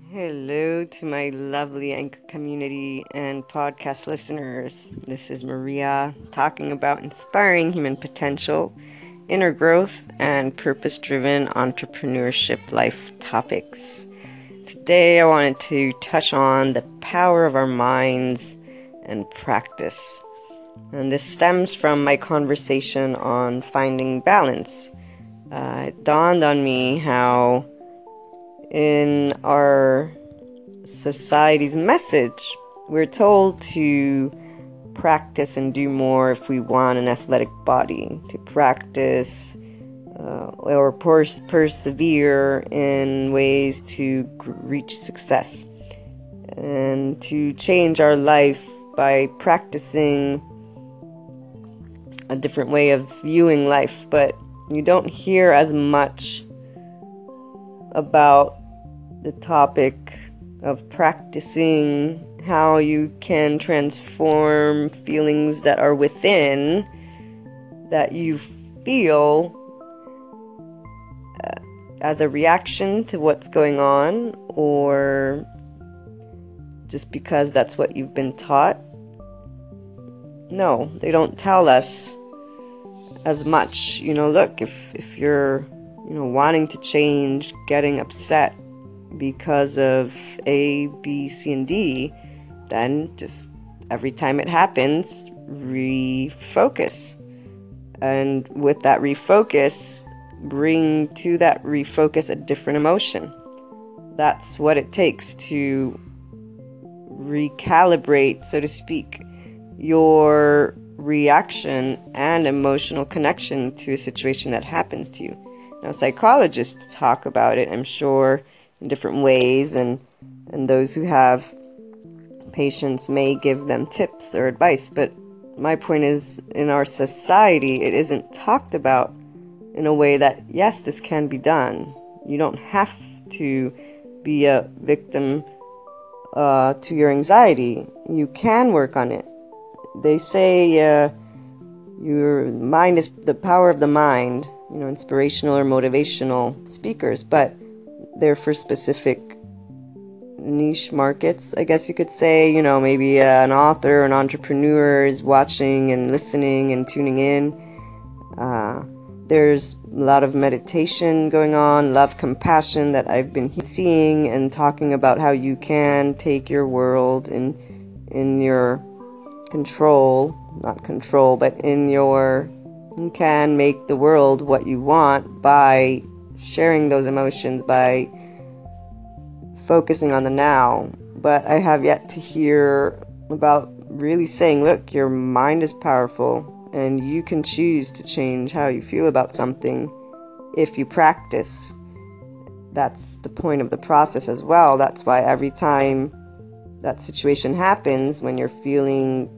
Hello to my lovely anchor community and podcast listeners. This is Maria talking about inspiring human potential, inner growth, and purpose driven entrepreneurship life topics. Today, I wanted to touch on the power of our minds and practice. And this stems from my conversation on finding balance. Uh, it dawned on me how in our society's message, we're told to practice and do more if we want an athletic body, to practice uh, or pers- persevere in ways to reach success, and to change our life by practicing a different way of viewing life. But you don't hear as much about the topic of practicing how you can transform feelings that are within that you feel uh, as a reaction to what's going on or just because that's what you've been taught. No, they don't tell us as much. You know, look, if if you're, you know, wanting to change, getting upset, because of A, B, C, and D, then just every time it happens, refocus. And with that refocus, bring to that refocus a different emotion. That's what it takes to recalibrate, so to speak, your reaction and emotional connection to a situation that happens to you. Now, psychologists talk about it, I'm sure, in different ways, and and those who have patients may give them tips or advice. But my point is, in our society, it isn't talked about in a way that yes, this can be done. You don't have to be a victim uh, to your anxiety. You can work on it. They say uh, your mind is the power of the mind. You know, inspirational or motivational speakers, but they're for specific niche markets, I guess you could say. You know, maybe uh, an author, an entrepreneur is watching and listening and tuning in. Uh, there's a lot of meditation going on, love, compassion that I've been seeing and talking about how you can take your world in in your control, not control, but in your you can make the world what you want by sharing those emotions by focusing on the now. But I have yet to hear about really saying, look, your mind is powerful and you can choose to change how you feel about something if you practice. That's the point of the process as well. That's why every time that situation happens, when you're feeling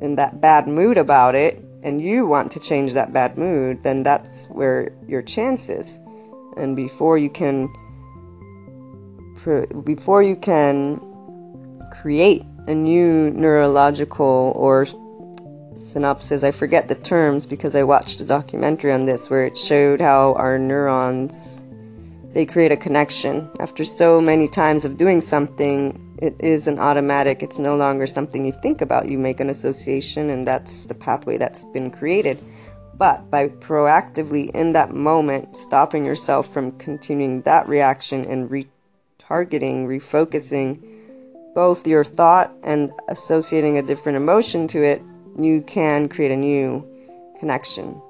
in that bad mood about it, and you want to change that bad mood, then that's where your chance is and before you can before you can create a new neurological or synopsis i forget the terms because i watched a documentary on this where it showed how our neurons they create a connection. After so many times of doing something it is an automatic it's no longer something you think about. You make an association and that's the pathway that's been created but by proactively in that moment stopping yourself from continuing that reaction and retargeting, refocusing both your thought and associating a different emotion to it, you can create a new connection.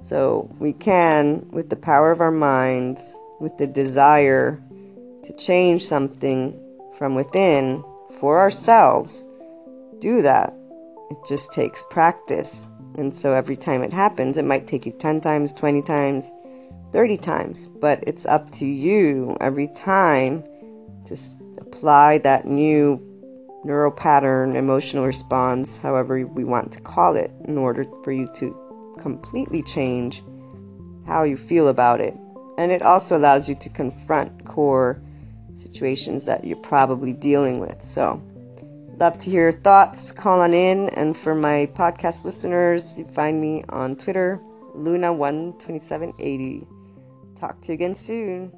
So we can, with the power of our minds, with the desire to change something from within for ourselves, do that. It just takes practice. And so every time it happens, it might take you 10 times, 20 times, 30 times, but it's up to you every time to apply that new neural pattern, emotional response, however we want to call it, in order for you to completely change how you feel about it. And it also allows you to confront core situations that you're probably dealing with. So, Love to hear your thoughts. Call on in. And for my podcast listeners, you find me on Twitter, Luna12780. Talk to you again soon.